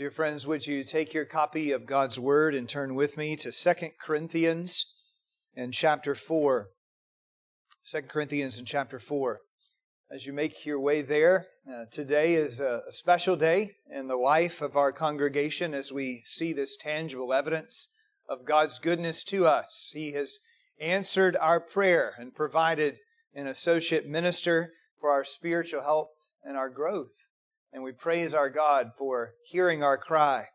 Dear friends, would you take your copy of God's Word and turn with me to 2 Corinthians and chapter 4. 2 Corinthians and chapter 4. As you make your way there, uh, today is a, a special day in the life of our congregation as we see this tangible evidence of God's goodness to us. He has answered our prayer and provided an associate minister for our spiritual health and our growth and we praise our God for hearing our cry.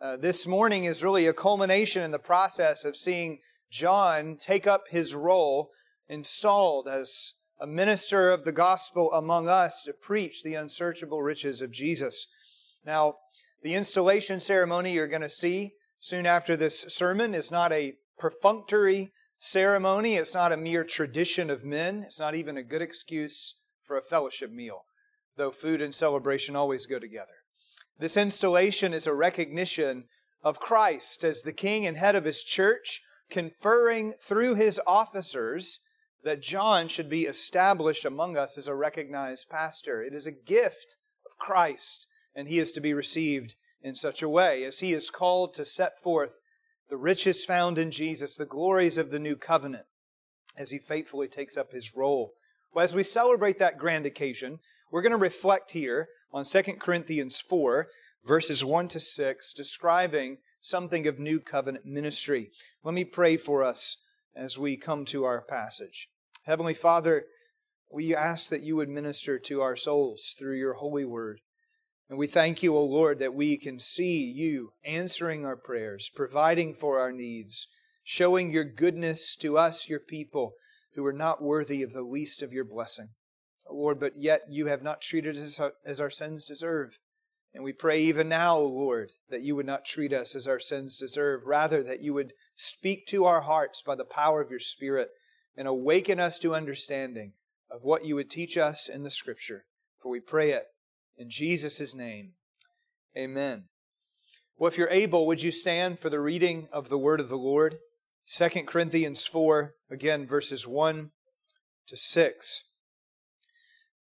Uh, this morning is really a culmination in the process of seeing John take up his role installed as a minister of the gospel among us to preach the unsearchable riches of Jesus. Now, the installation ceremony you're going to see soon after this sermon is not a perfunctory ceremony. It's not a mere tradition of men. It's not even a good excuse for a fellowship meal though food and celebration always go together. This installation is a recognition of Christ as the king and head of his church, conferring through his officers that John should be established among us as a recognized pastor. It is a gift of Christ, and he is to be received in such a way as he is called to set forth the riches found in Jesus, the glories of the new covenant, as he faithfully takes up his role. Well, as we celebrate that grand occasion, we're going to reflect here on 2 Corinthians 4, verses 1 to 6, describing something of new covenant ministry. Let me pray for us as we come to our passage. Heavenly Father, we ask that you would minister to our souls through your holy word. And we thank you, O Lord, that we can see you answering our prayers, providing for our needs, showing your goodness to us, your people, who are not worthy of the least of your blessing. Lord, but yet you have not treated us as our sins deserve. And we pray even now, O Lord, that you would not treat us as our sins deserve, rather, that you would speak to our hearts by the power of your Spirit and awaken us to understanding of what you would teach us in the Scripture. For we pray it in Jesus' name. Amen. Well, if you're able, would you stand for the reading of the word of the Lord? 2 Corinthians 4, again, verses 1 to 6.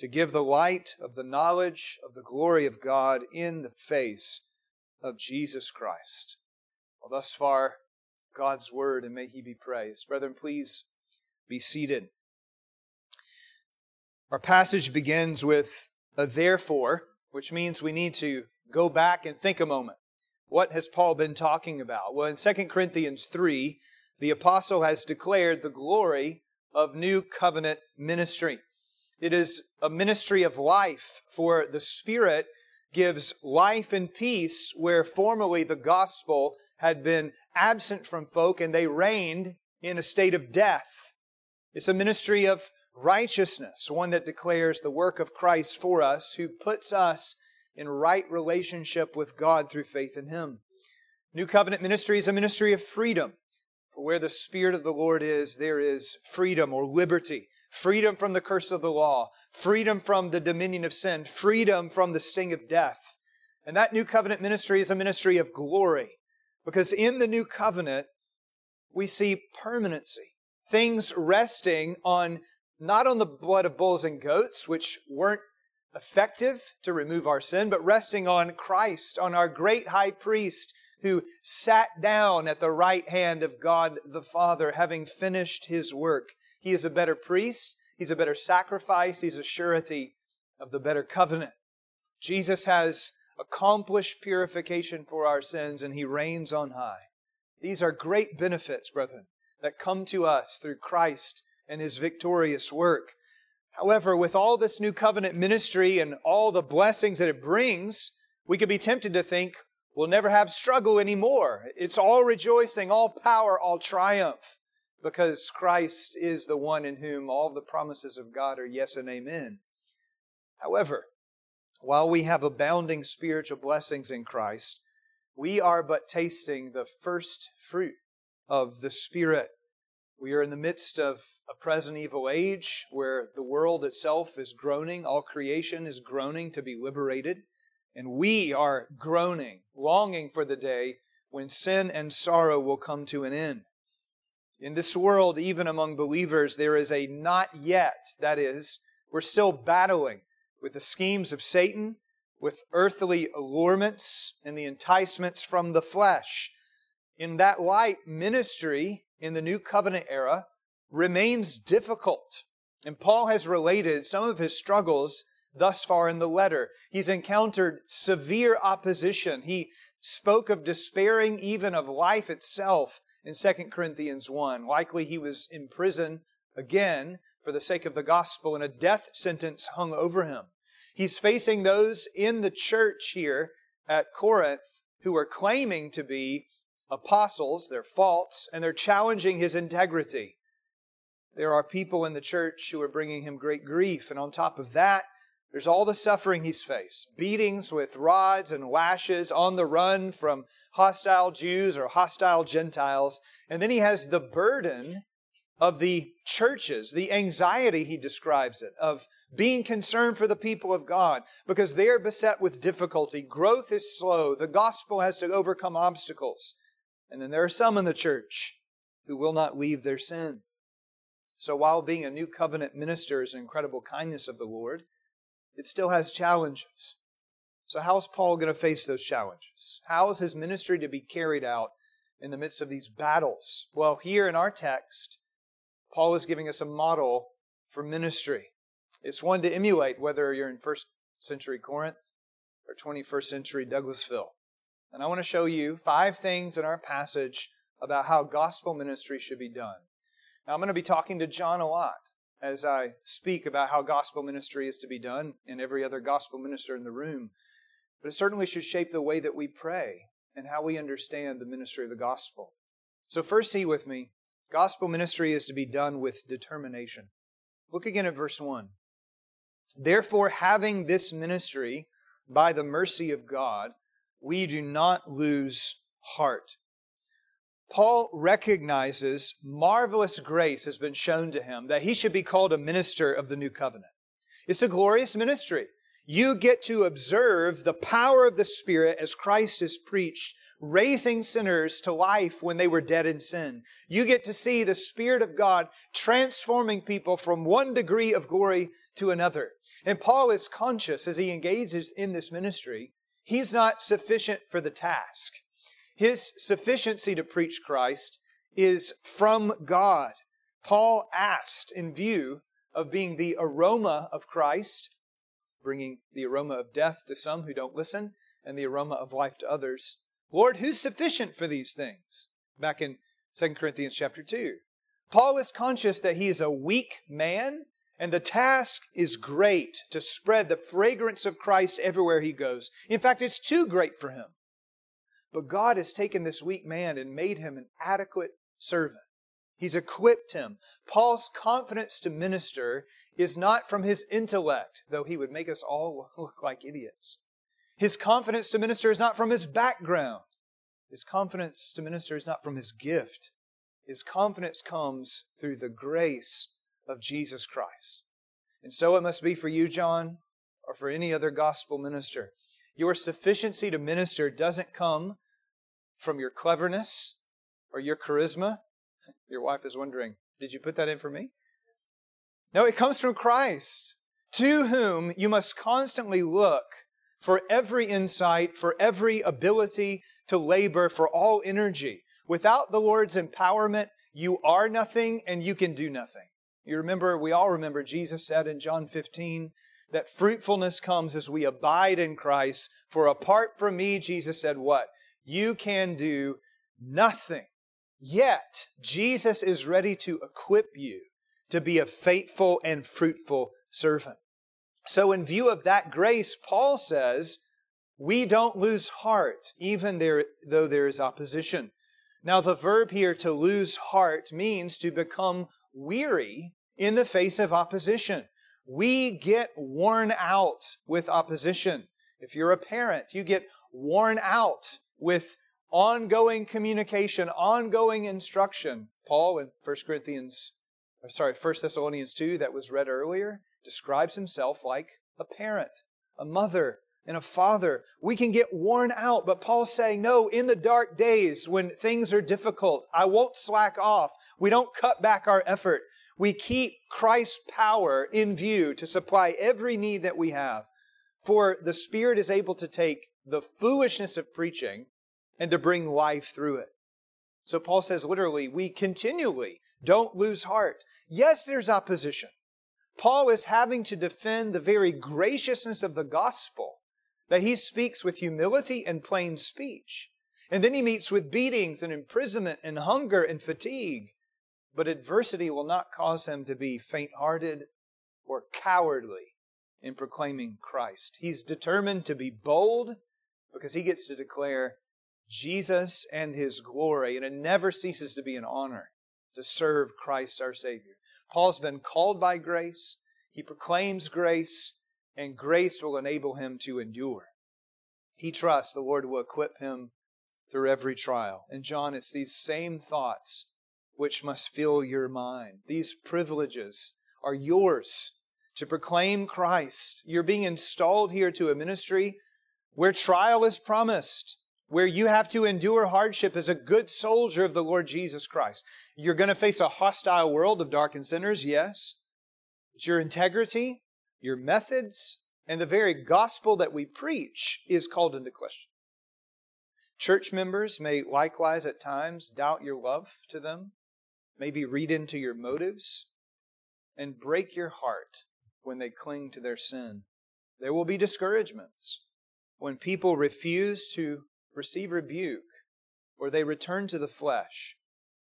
to give the light of the knowledge of the glory of God in the face of Jesus Christ. Well, thus far, God's word, and may he be praised. Brethren, please be seated. Our passage begins with a therefore, which means we need to go back and think a moment. What has Paul been talking about? Well, in 2 Corinthians 3, the apostle has declared the glory of new covenant ministry. It is a ministry of life, for the Spirit gives life and peace where formerly the gospel had been absent from folk and they reigned in a state of death. It's a ministry of righteousness, one that declares the work of Christ for us, who puts us in right relationship with God through faith in Him. New covenant ministry is a ministry of freedom. For where the Spirit of the Lord is, there is freedom or liberty freedom from the curse of the law, freedom from the dominion of sin, freedom from the sting of death. And that new covenant ministry is a ministry of glory. Because in the new covenant, we see permanency, things resting on not on the blood of bulls and goats, which weren't effective to remove our sin, but resting on Christ, on our great high priest who sat down at the right hand of God the Father, having finished his work he is a better priest. He's a better sacrifice. He's a surety of the better covenant. Jesus has accomplished purification for our sins, and he reigns on high. These are great benefits, brethren, that come to us through Christ and his victorious work. However, with all this new covenant ministry and all the blessings that it brings, we could be tempted to think we'll never have struggle anymore. It's all rejoicing, all power, all triumph, because Christ is the one in whom all the promises of God are yes and amen. However, while we have abounding spiritual blessings in Christ, we are but tasting the first fruit of the Spirit. We are in the midst of a present evil age where the world itself is groaning, all creation is groaning to be liberated, and we are groaning, longing for the day when sin and sorrow will come to an end. In this world, even among believers, there is a not yet. That is, we're still battling with the schemes of Satan, with earthly allurements and the enticements from the flesh. In that light, ministry in the new covenant era remains difficult. And Paul has related some of his struggles thus far in the letter. He's encountered severe opposition. He spoke of despairing even of life itself in 2 Corinthians 1. Likely he was in prison again for the sake of the gospel, and a death sentence hung over him. He's facing those in the church here at Corinth who are claiming to be apostles, they're false, and they're challenging his integrity. There are people in the church who are bringing him great grief, and on top of that, there's all the suffering he's faced beatings with rods and lashes, on the run from hostile Jews or hostile Gentiles. And then he has the burden of the churches, the anxiety, he describes it, of being concerned for the people of God because they are beset with difficulty. Growth is slow. The gospel has to overcome obstacles. And then there are some in the church who will not leave their sin. So while being a new covenant minister is an incredible kindness of the Lord, it still has challenges. So, how is Paul going to face those challenges? How is his ministry to be carried out in the midst of these battles? Well, here in our text, Paul is giving us a model for ministry. It's one to emulate whether you're in first century Corinth or 21st century Douglasville. And I want to show you five things in our passage about how gospel ministry should be done. Now, I'm going to be talking to John a lot as I speak about how gospel ministry is to be done and every other gospel minister in the room. But it certainly should shape the way that we pray and how we understand the ministry of the gospel. So, first, see with me gospel ministry is to be done with determination. Look again at verse 1. Therefore, having this ministry by the mercy of God, we do not lose heart. Paul recognizes marvelous grace has been shown to him that he should be called a minister of the new covenant. It's a glorious ministry. You get to observe the power of the Spirit as Christ is preached raising sinners to life when they were dead in sin. You get to see the Spirit of God transforming people from one degree of glory to another. And Paul is conscious as he engages in this ministry, he's not sufficient for the task. His sufficiency to preach Christ is from God. Paul asked in view of being the aroma of Christ, bringing the aroma of death to some who don't listen and the aroma of life to others. Lord, who's sufficient for these things? Back in 2 Corinthians chapter 2. Paul is conscious that he is a weak man, and the task is great to spread the fragrance of Christ everywhere he goes. In fact, it's too great for him. But God has taken this weak man and made him an adequate servant. He's equipped him. Paul's confidence to minister is not from his intellect, though he would make us all look like idiots. His confidence to minister is not from his background. His confidence to minister is not from his gift. His confidence comes through the grace of Jesus Christ. And so it must be for you, John, or for any other gospel minister. Your sufficiency to minister doesn't come from your cleverness or your charisma. Your wife is wondering, did you put that in for me? No, it comes from Christ, to whom you must constantly look for every insight, for every ability to labor, for all energy. Without the Lord's empowerment, you are nothing and you can do nothing. You remember, we all remember Jesus said in John 15 that fruitfulness comes as we abide in Christ. For apart from me, Jesus said, What? You can do nothing. Yet, Jesus is ready to equip you to be a faithful and fruitful servant. So, in view of that grace, Paul says, we don't lose heart, even there, though there is opposition. Now, the verb here to lose heart means to become weary in the face of opposition. We get worn out with opposition. If you're a parent, you get worn out with ongoing communication, ongoing instruction. Paul in 1 Corinthians, sorry, 1 Thessalonians 2 that was read earlier describes himself like a parent, a mother, and a father. We can get worn out, but Paul's saying, no, in the dark days when things are difficult, I won't slack off. We don't cut back our effort. We keep Christ's power in view to supply every need that we have. For the Spirit is able to take the foolishness of preaching and to bring life through it. So Paul says literally, we continually don't lose heart. Yes, there's opposition. Paul is having to defend the very graciousness of the gospel that he speaks with humility and plain speech. And then he meets with beatings and imprisonment and hunger and fatigue. But adversity will not cause him to be faint hearted or cowardly in proclaiming Christ. He's determined to be bold because he gets to declare Jesus and his glory, and it never ceases to be an honor to serve Christ our Savior. Paul's been called by grace, he proclaims grace, and grace will enable him to endure. He trusts the Lord will equip him through every trial. And John, it's these same thoughts which must fill your mind. These privileges are yours to proclaim Christ. You're being installed here to a ministry where trial is promised where you have to endure hardship as a good soldier of the Lord Jesus Christ. You're going to face a hostile world of darkened sinners, yes. But your integrity, your methods, and the very gospel that we preach is called into question. Church members may likewise at times doubt your love to them, maybe read into your motives, and break your heart when they cling to their sin. There will be discouragements when people refuse to receive rebuke, or they return to the flesh.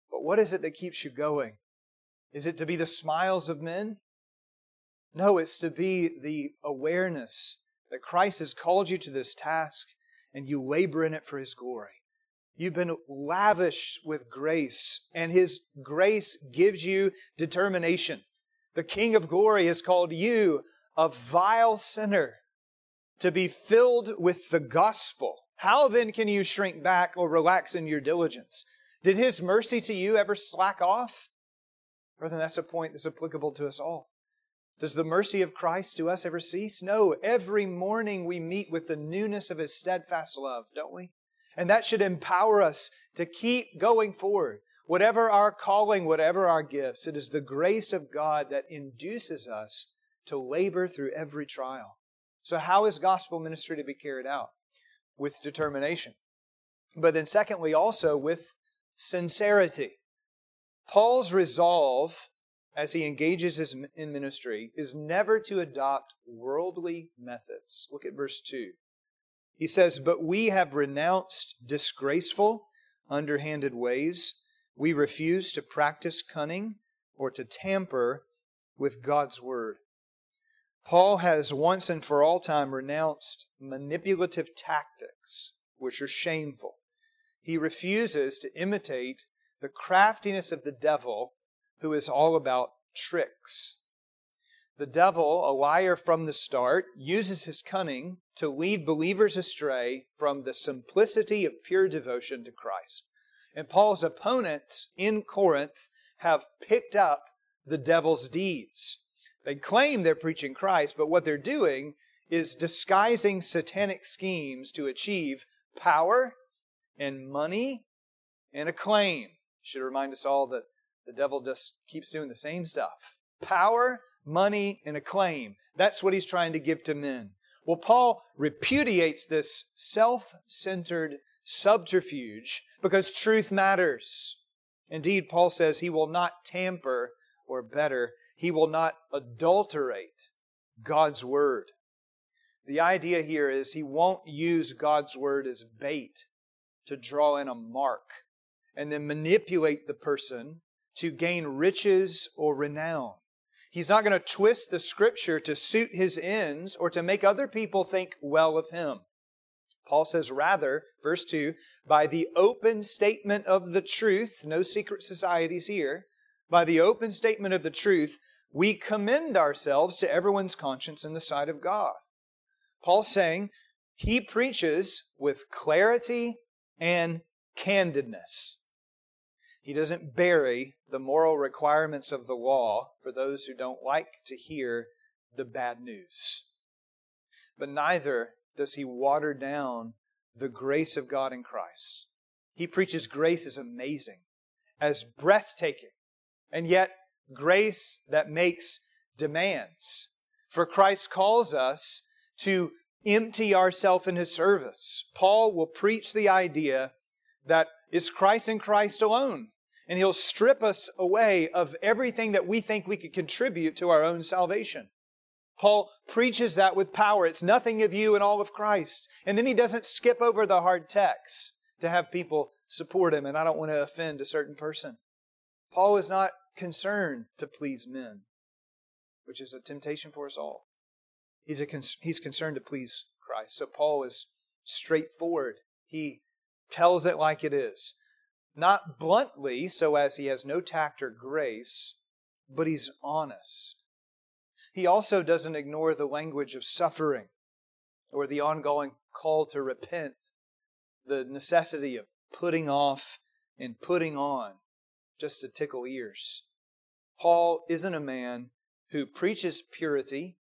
But what is it that keeps you going? Is it to be the smiles of men? No, it's to be the awareness that Christ has called you to this task and you labor in it for His glory. You've been lavished with grace, and His grace gives you determination. The King of glory has called you, a vile sinner, to be filled with the gospel how then can you shrink back or relax in your diligence? Did His mercy to you ever slack off? Brother, that's a point that's applicable to us all. Does the mercy of Christ to us ever cease? No. Every morning we meet with the newness of His steadfast love, don't we? And that should empower us to keep going forward. Whatever our calling, whatever our gifts, it is the grace of God that induces us to labor through every trial. So, how is gospel ministry to be carried out? with determination. But then, secondly, also with sincerity. Paul's resolve as he engages in ministry is never to adopt worldly methods. Look at verse 2. He says, But we have renounced disgraceful, underhanded ways. We refuse to practice cunning or to tamper with God's word. Paul has once and for all time renounced manipulative tactics, which are shameful. He refuses to imitate the craftiness of the devil, who is all about tricks. The devil, a liar from the start, uses his cunning to lead believers astray from the simplicity of pure devotion to Christ. And Paul's opponents in Corinth have picked up the devil's deeds. They claim they're preaching Christ, but what they're doing is disguising satanic schemes to achieve power and money and acclaim. Should remind us all that the devil just keeps doing the same stuff. Power, money, and acclaim. That's what he's trying to give to men. Well, Paul repudiates this self centered subterfuge because truth matters. Indeed, Paul says he will not tamper, or better, he will not adulterate God's Word. The idea here is he won't use God's Word as bait to draw in a mark and then manipulate the person to gain riches or renown. He's not going to twist the scripture to suit his ends or to make other people think well of him. Paul says, rather, verse 2, by the open statement of the truth, no secret societies here, by the open statement of the truth, we commend ourselves to everyone's conscience in the sight of God. Paul's saying he preaches with clarity and candidness. He doesn't bury the moral requirements of the law for those who don't like to hear the bad news. But neither does he water down the grace of God in Christ. He preaches grace is amazing, as breathtaking, and yet grace that makes demands. For Christ calls us to empty ourselves in his service. Paul will preach the idea that it's Christ and Christ alone. And he'll strip us away of everything that we think we could contribute to our own salvation. Paul preaches that with power. It's nothing of you and all of Christ. And then he doesn't skip over the hard text to have people support him. And I don't want to offend a certain person. Paul is not concerned to please men, which is a temptation for us all. He's, a, he's concerned to please Christ. So Paul is straightforward. He tells it like it is. Not bluntly, so as he has no tact or grace, but he's honest. He also doesn't ignore the language of suffering or the ongoing call to repent, the necessity of putting off and putting on just to tickle ears. Paul isn't a man who preaches purity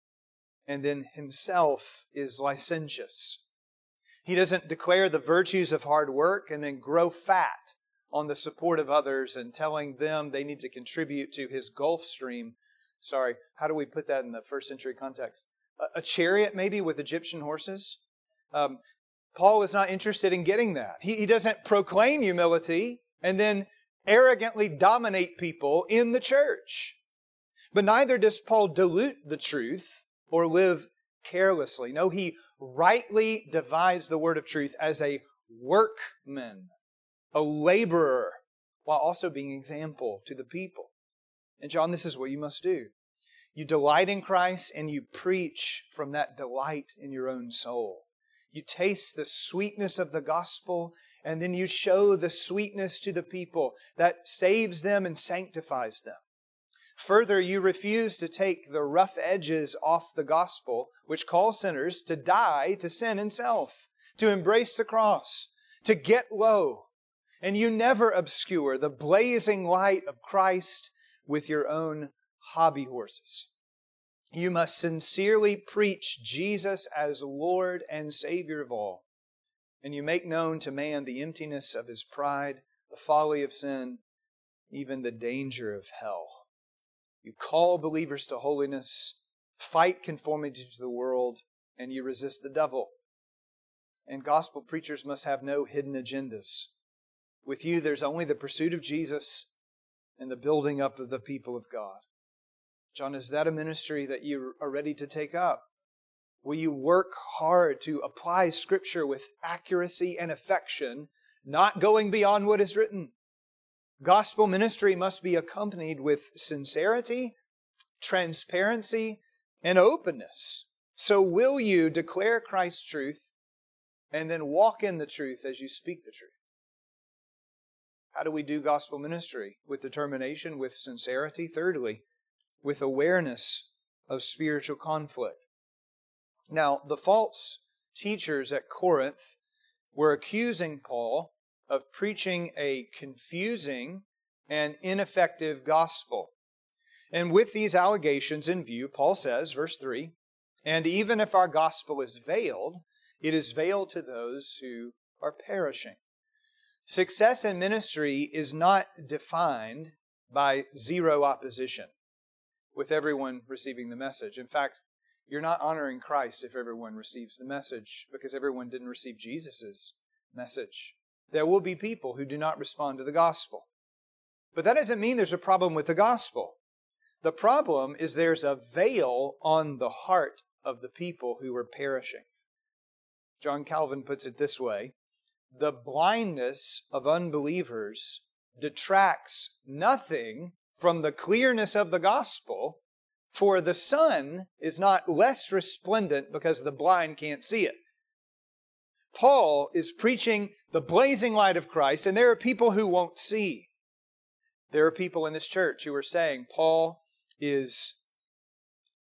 and then himself is licentious. He doesn't declare the virtues of hard work and then grow fat on the support of others and telling them they need to contribute to his Gulfstream. Sorry, how do we put that in the first century context? A, a chariot, maybe, with Egyptian horses? Um, Paul is not interested in getting that. He, he doesn't proclaim humility and then arrogantly dominate people in the church. But neither does Paul dilute the truth or live carelessly. No, he rightly divides the word of truth as a workman, a laborer, while also being example to the people. And John, this is what you must do. You delight in Christ and you preach from that delight in your own soul. You taste the sweetness of the gospel and then you show the sweetness to the people that saves them and sanctifies them. Further, you refuse to take the rough edges off the gospel, which calls sinners to die to sin and self, to embrace the cross, to get low. And you never obscure the blazing light of Christ with your own hobby horses. You must sincerely preach Jesus as Lord and Savior of all. And you make known to man the emptiness of his pride, the folly of sin, even the danger of hell. You call believers to holiness, fight conformity to the world, and you resist the devil. And gospel preachers must have no hidden agendas. With you, there's only the pursuit of Jesus and the building up of the people of God. John, is that a ministry that you are ready to take up? Will you work hard to apply Scripture with accuracy and affection, not going beyond what is written? Gospel ministry must be accompanied with sincerity, transparency, and openness. So, will you declare Christ's truth and then walk in the truth as you speak the truth? How do we do gospel ministry? With determination, with sincerity. Thirdly, with awareness of spiritual conflict. Now, the false teachers at Corinth were accusing Paul of preaching a confusing and ineffective gospel. And with these allegations in view, Paul says, verse 3 And even if our gospel is veiled, it is veiled to those who are perishing. Success in ministry is not defined by zero opposition with everyone receiving the message. In fact, you're not honoring Christ if everyone receives the message because everyone didn't receive Jesus' message. There will be people who do not respond to the gospel. But that doesn't mean there's a problem with the gospel. The problem is there's a veil on the heart of the people who are perishing. John Calvin puts it this way The blindness of unbelievers detracts nothing from the clearness of the gospel, for the sun is not less resplendent because the blind can't see it. Paul is preaching the blazing light of Christ, and there are people who won't see. There are people in this church who are saying Paul is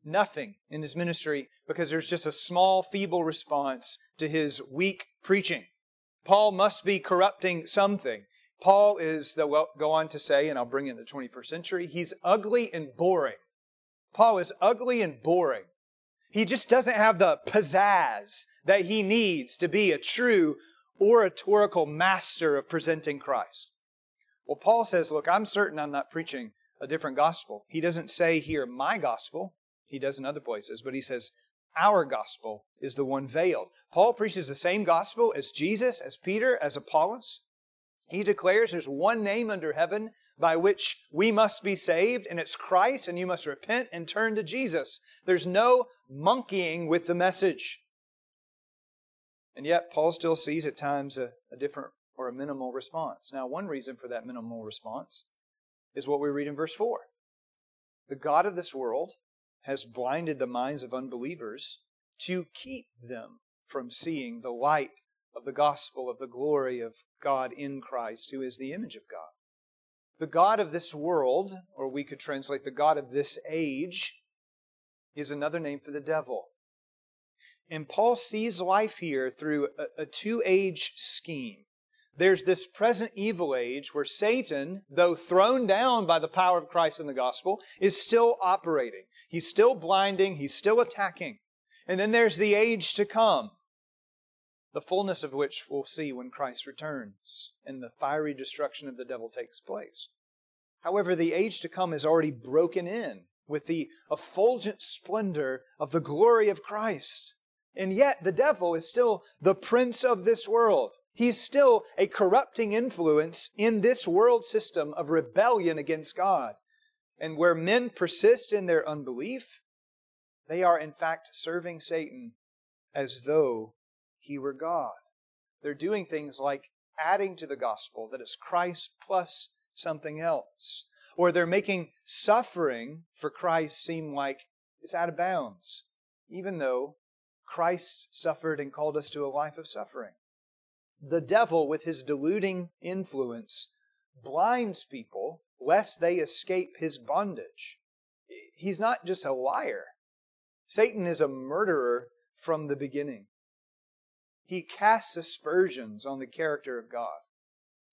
nothing in his ministry because there's just a small, feeble response to his weak preaching. Paul must be corrupting something. Paul is, they'll go on to say, and I'll bring in the 21st century, he's ugly and boring. Paul is ugly and boring. He just doesn't have the pizzazz that he needs to be a true oratorical master of presenting Christ. Well, Paul says, Look, I'm certain I'm not preaching a different gospel. He doesn't say here, my gospel. He does in other places, but he says, our gospel is the one veiled. Paul preaches the same gospel as Jesus, as Peter, as Apollos. He declares there's one name under heaven by which we must be saved, and it's Christ, and you must repent and turn to Jesus. There's no monkeying with the message. And yet, Paul still sees at times a, a different or a minimal response. Now, one reason for that minimal response is what we read in verse 4. The God of this world has blinded the minds of unbelievers to keep them from seeing the light of the gospel of the glory of God in Christ, who is the image of God. The God of this world, or we could translate the God of this age, is another name for the devil. And Paul sees life here through a, a two age scheme. There's this present evil age where Satan, though thrown down by the power of Christ in the gospel, is still operating. He's still blinding, he's still attacking. And then there's the age to come, the fullness of which we'll see when Christ returns and the fiery destruction of the devil takes place. However, the age to come is already broken in with the effulgent splendor of the glory of Christ. And yet, the devil is still the prince of this world. He's still a corrupting influence in this world system of rebellion against God. And where men persist in their unbelief, they are in fact serving Satan as though he were God. They're doing things like adding to the gospel that it's Christ plus something else. Or they're making suffering for Christ seem like it's out of bounds, even though Christ suffered and called us to a life of suffering. The devil, with his deluding influence, blinds people lest they escape his bondage. He's not just a liar. Satan is a murderer from the beginning. He casts aspersions on the character of God.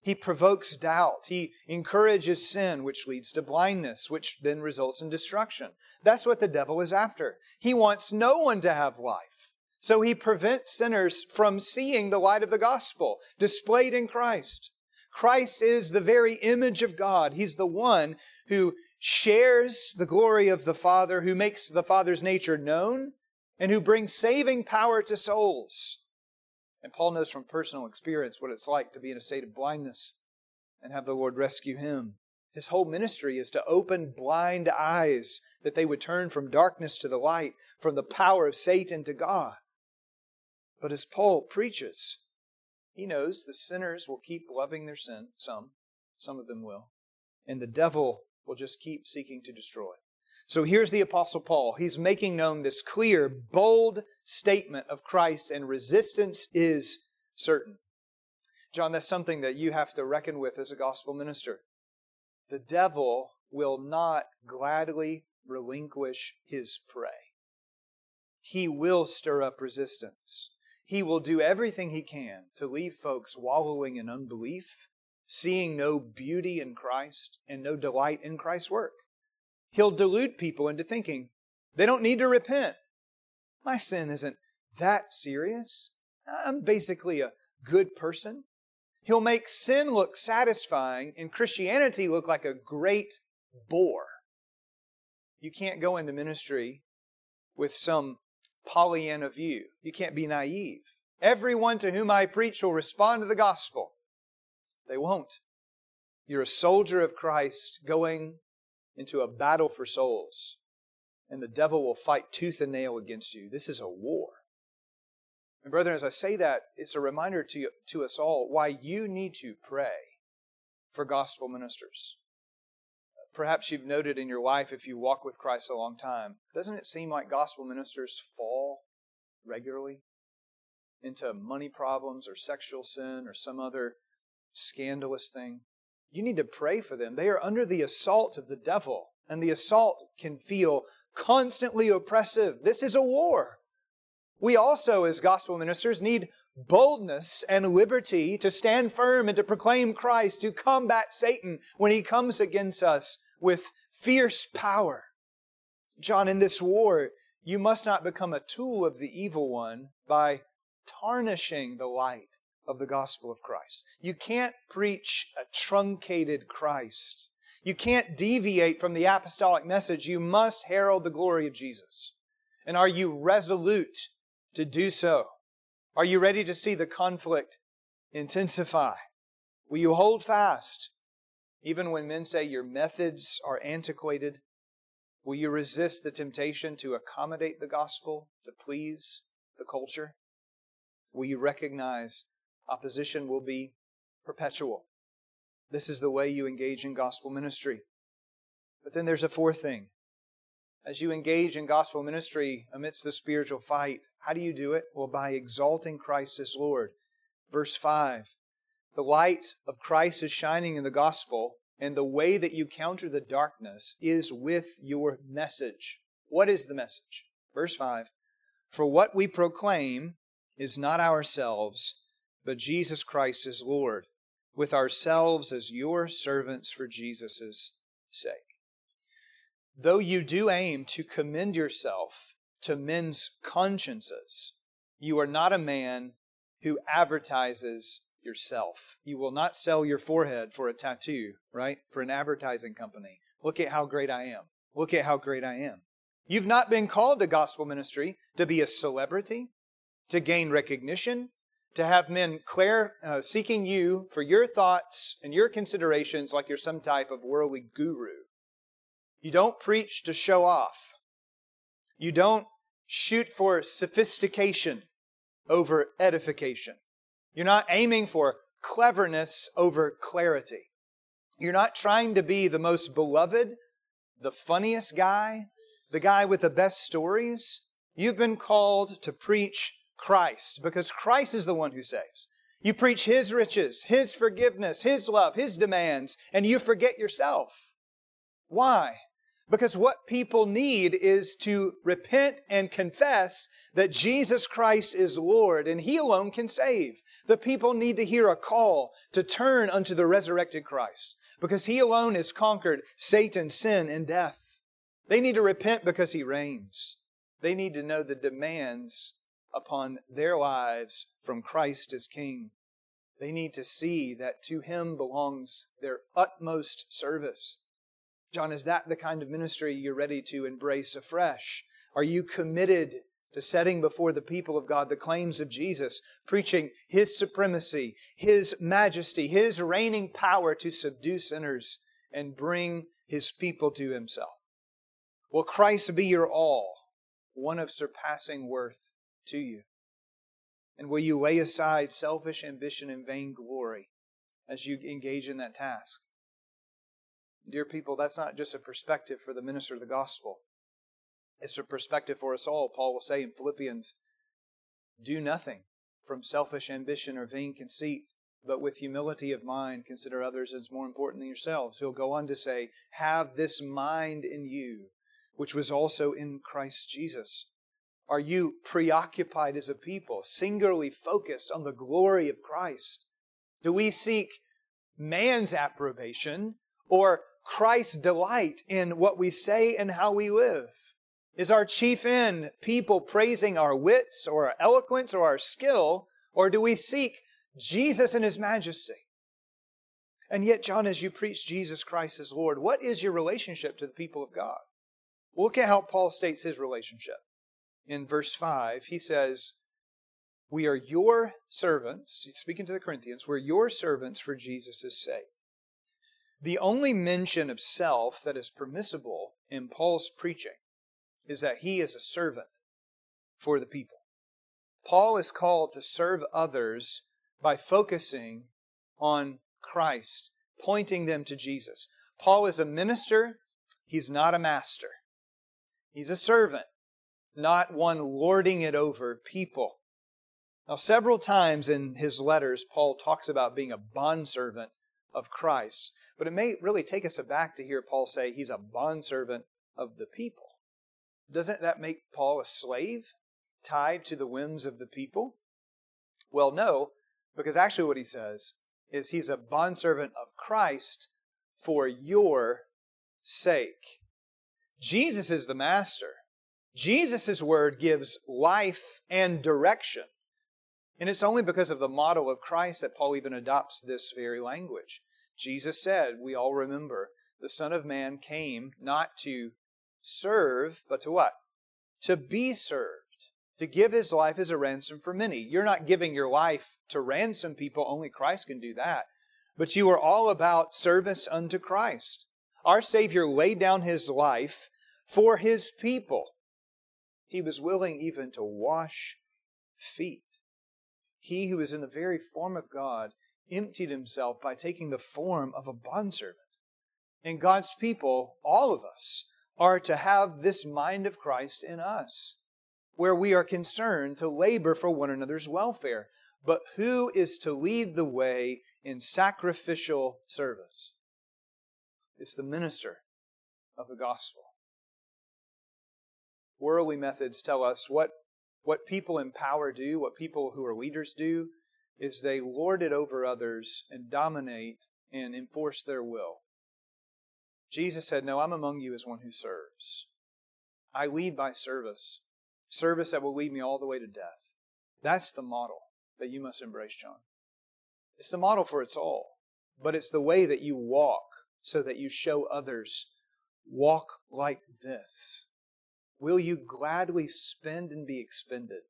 He provokes doubt. He encourages sin, which leads to blindness, which then results in destruction. That's what the devil is after. He wants no one to have life. So he prevents sinners from seeing the light of the gospel displayed in Christ. Christ is the very image of God. He's the one who shares the glory of the Father, who makes the Father's nature known, and who brings saving power to souls. And Paul knows from personal experience what it's like to be in a state of blindness and have the Lord rescue him. His whole ministry is to open blind eyes that they would turn from darkness to the light, from the power of Satan to God. But as Paul preaches, he knows the sinners will keep loving their sin, some, some of them will, and the devil will just keep seeking to destroy. So here's the Apostle Paul. He's making known this clear, bold statement of Christ, and resistance is certain. John, that's something that you have to reckon with as a gospel minister. The devil will not gladly relinquish his prey. He will stir up resistance. He will do everything he can to leave folks wallowing in unbelief, seeing no beauty in Christ and no delight in Christ's work. He'll delude people into thinking they don't need to repent. My sin isn't that serious. I'm basically a good person. He'll make sin look satisfying and Christianity look like a great bore. You can't go into ministry with some Pollyanna view. You can't be naive. Everyone to whom I preach will respond to the gospel. They won't. You're a soldier of Christ going into a battle for souls, and the devil will fight tooth and nail against you. This is a war. And, brethren, as I say that, it's a reminder to, to us all why you need to pray for gospel ministers. Perhaps you've noted in your life, if you walk with Christ a long time, doesn't it seem like gospel ministers fall regularly into money problems or sexual sin or some other scandalous thing? You need to pray for them. They are under the assault of the devil, and the assault can feel constantly oppressive. This is a war. We also, as gospel ministers, need boldness and liberty to stand firm and to proclaim Christ, to combat Satan when he comes against us with fierce power. John, in this war, you must not become a tool of the evil one by tarnishing the light of the gospel of Christ. You can't preach a truncated Christ. You can't deviate from the apostolic message. You must herald the glory of Jesus. And are you resolute to do so? Are you ready to see the conflict intensify? Will you hold fast even when men say your methods are antiquated? Will you resist the temptation to accommodate the gospel, to please the culture? Will you recognize opposition will be perpetual? This is the way you engage in gospel ministry. But then there's a fourth thing as you engage in gospel ministry amidst the spiritual fight, how do you do it? Well, by exalting Christ as Lord. Verse 5 The light of Christ is shining in the gospel, and the way that you counter the darkness is with your message. What is the message? Verse 5 For what we proclaim is not ourselves, but Jesus Christ is Lord, with ourselves as your servants for Jesus' sake though you do aim to commend yourself to men's consciences, you are not a man who advertises yourself. You will not sell your forehead for a tattoo, right? For an advertising company. Look at how great I am. Look at how great I am. You've not been called to gospel ministry to be a celebrity, to gain recognition, to have men clair, uh, seeking you for your thoughts and your considerations like you're some type of worldly guru. You don't preach to show off. You don't shoot for sophistication over edification. You're not aiming for cleverness over clarity. You're not trying to be the most beloved, the funniest guy, the guy with the best stories. You've been called to preach Christ because Christ is the one who saves. You preach His riches, His forgiveness, His love, His demands, and you forget yourself. Why? Because what people need is to repent and confess that Jesus Christ is Lord and He alone can save. The people need to hear a call to turn unto the resurrected Christ because He alone has conquered Satan, sin, and death. They need to repent because He reigns. They need to know the demands upon their lives from Christ as King. They need to see that to Him belongs their utmost service. John, is that the kind of ministry you're ready to embrace afresh? Are you committed to setting before the people of God the claims of Jesus, preaching His supremacy, His majesty, His reigning power to subdue sinners and bring His people to Himself? Will Christ be your all, one of surpassing worth to you? And will you lay aside selfish ambition and vainglory as you engage in that task? Dear people, that's not just a perspective for the minister of the gospel. It's a perspective for us all. Paul will say in Philippians, do nothing from selfish ambition or vain conceit, but with humility of mind consider others as more important than yourselves. He'll go on to say, have this mind in you, which was also in Christ Jesus. Are you preoccupied as a people, singularly focused on the glory of Christ? Do we seek man's approbation or Christ's delight in what we say and how we live? Is our chief end people praising our wits or our eloquence or our skill, or do we seek Jesus and His majesty? And yet, John, as you preach Jesus Christ as Lord, what is your relationship to the people of God? Look at how Paul states his relationship. In verse 5, he says, We are your servants, he's speaking to the Corinthians, we're your servants for Jesus' sake. The only mention of self that is permissible in Paul's preaching is that he is a servant for the people. Paul is called to serve others by focusing on Christ, pointing them to Jesus. Paul is a minister, he's not a master. He's a servant, not one lording it over people. Now, several times in his letters, Paul talks about being a bondservant of Christ. But it may really take us aback to hear Paul say he's a bondservant of the people. Doesn't that make Paul a slave, tied to the whims of the people? Well, no, because actually what he says is he's a bondservant of Christ for your sake. Jesus is the master. Jesus' word gives life and direction. And it's only because of the model of Christ that Paul even adopts this very language. Jesus said, we all remember, the Son of Man came not to serve, but to what? To be served, to give his life as a ransom for many. You're not giving your life to ransom people, only Christ can do that. But you are all about service unto Christ. Our Savior laid down his life for his people. He was willing even to wash feet. He who is in the very form of God emptied himself by taking the form of a bondservant. And God's people, all of us, are to have this mind of Christ in us, where we are concerned to labor for one another's welfare. But who is to lead the way in sacrificial service? It's the minister of the gospel. Worldly methods tell us what, what people in power do, what people who are leaders do, is they lord it over others and dominate and enforce their will. Jesus said, No, I'm among you as one who serves. I lead by service, service that will lead me all the way to death. That's the model that you must embrace, John. It's the model for its all, but it's the way that you walk so that you show others walk like this. Will you gladly spend and be expended?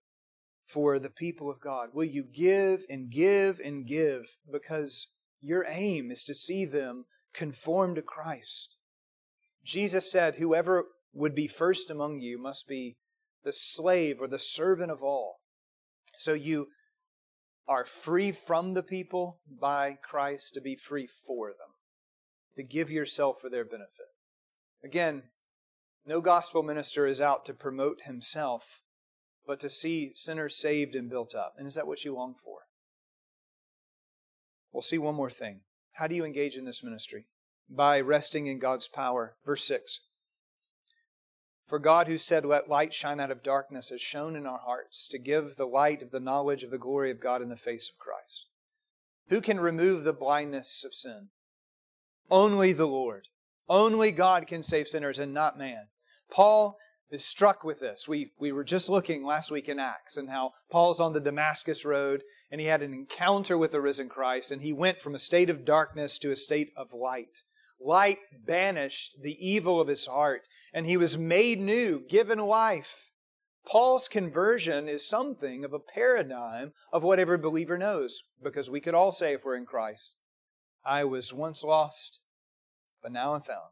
for the people of God? Will you give and give and give because your aim is to see them conform to Christ? Jesus said, Whoever would be first among you must be the slave or the servant of all. So you are free from the people by Christ to be free for them, to give yourself for their benefit. Again, no gospel minister is out to promote himself but to see sinners saved and built up. And is that what you long for? We'll see one more thing. How do you engage in this ministry? By resting in God's power. Verse 6. For God, who said, Let light shine out of darkness, has shone in our hearts to give the light of the knowledge of the glory of God in the face of Christ. Who can remove the blindness of sin? Only the Lord. Only God can save sinners and not man. Paul is struck with this. We, we were just looking last week in Acts and how Paul's on the Damascus Road and he had an encounter with the risen Christ and he went from a state of darkness to a state of light. Light banished the evil of his heart and he was made new, given life. Paul's conversion is something of a paradigm of what every believer knows because we could all say if we're in Christ, I was once lost, but now I'm found.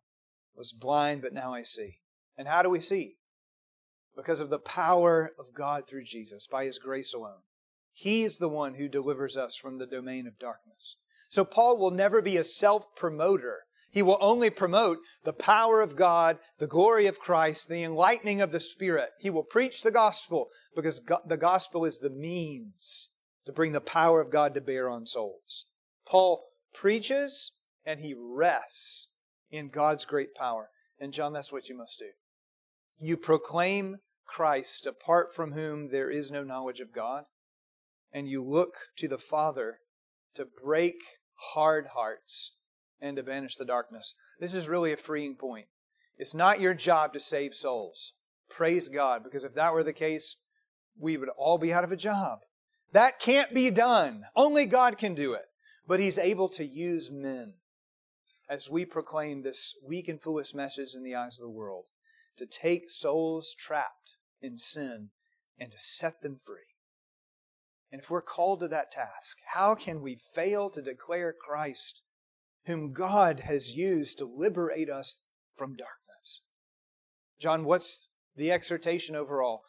Was blind, but now I see. And how do we see? because of the power of God through Jesus, by His grace alone. He is the one who delivers us from the domain of darkness. So Paul will never be a self promoter. He will only promote the power of God, the glory of Christ, the enlightening of the Spirit. He will preach the gospel because the gospel is the means to bring the power of God to bear on souls. Paul preaches and he rests in God's great power. And John, that's what you must do. You proclaim Christ, apart from whom there is no knowledge of God, and you look to the Father to break hard hearts and to banish the darkness. This is really a freeing point. It's not your job to save souls. Praise God, because if that were the case, we would all be out of a job. That can't be done. Only God can do it. But He's able to use men as we proclaim this weak and foolish message in the eyes of the world to take souls trapped in sin and to set them free. And if we're called to that task, how can we fail to declare Christ whom God has used to liberate us from darkness. John, what's the exhortation overall?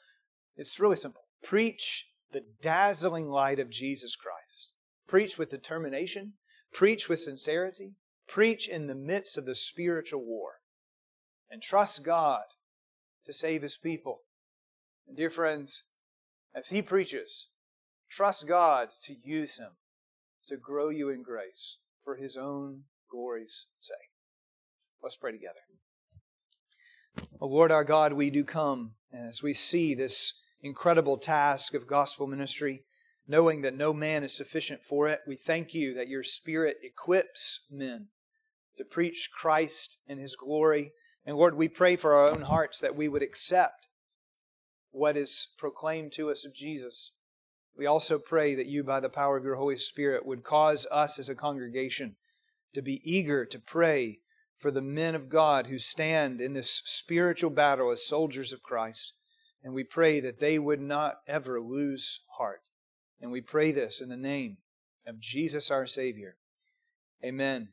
It's really simple. Preach the dazzling light of Jesus Christ. Preach with determination, preach with sincerity, preach in the midst of the spiritual war, and trust God to save His people. And dear friends, as He preaches, trust God to use Him to grow you in grace for His own glory's sake. Let's pray together. O Lord our God, we do come, and as we see this incredible task of gospel ministry, knowing that no man is sufficient for it. We thank you that your Spirit equips men to preach Christ and His glory. And Lord, we pray for our own hearts that we would accept what is proclaimed to us of Jesus. We also pray that you, by the power of your Holy Spirit, would cause us as a congregation to be eager to pray for the men of God who stand in this spiritual battle as soldiers of Christ. And we pray that they would not ever lose heart. And we pray this in the name of Jesus our Savior. Amen.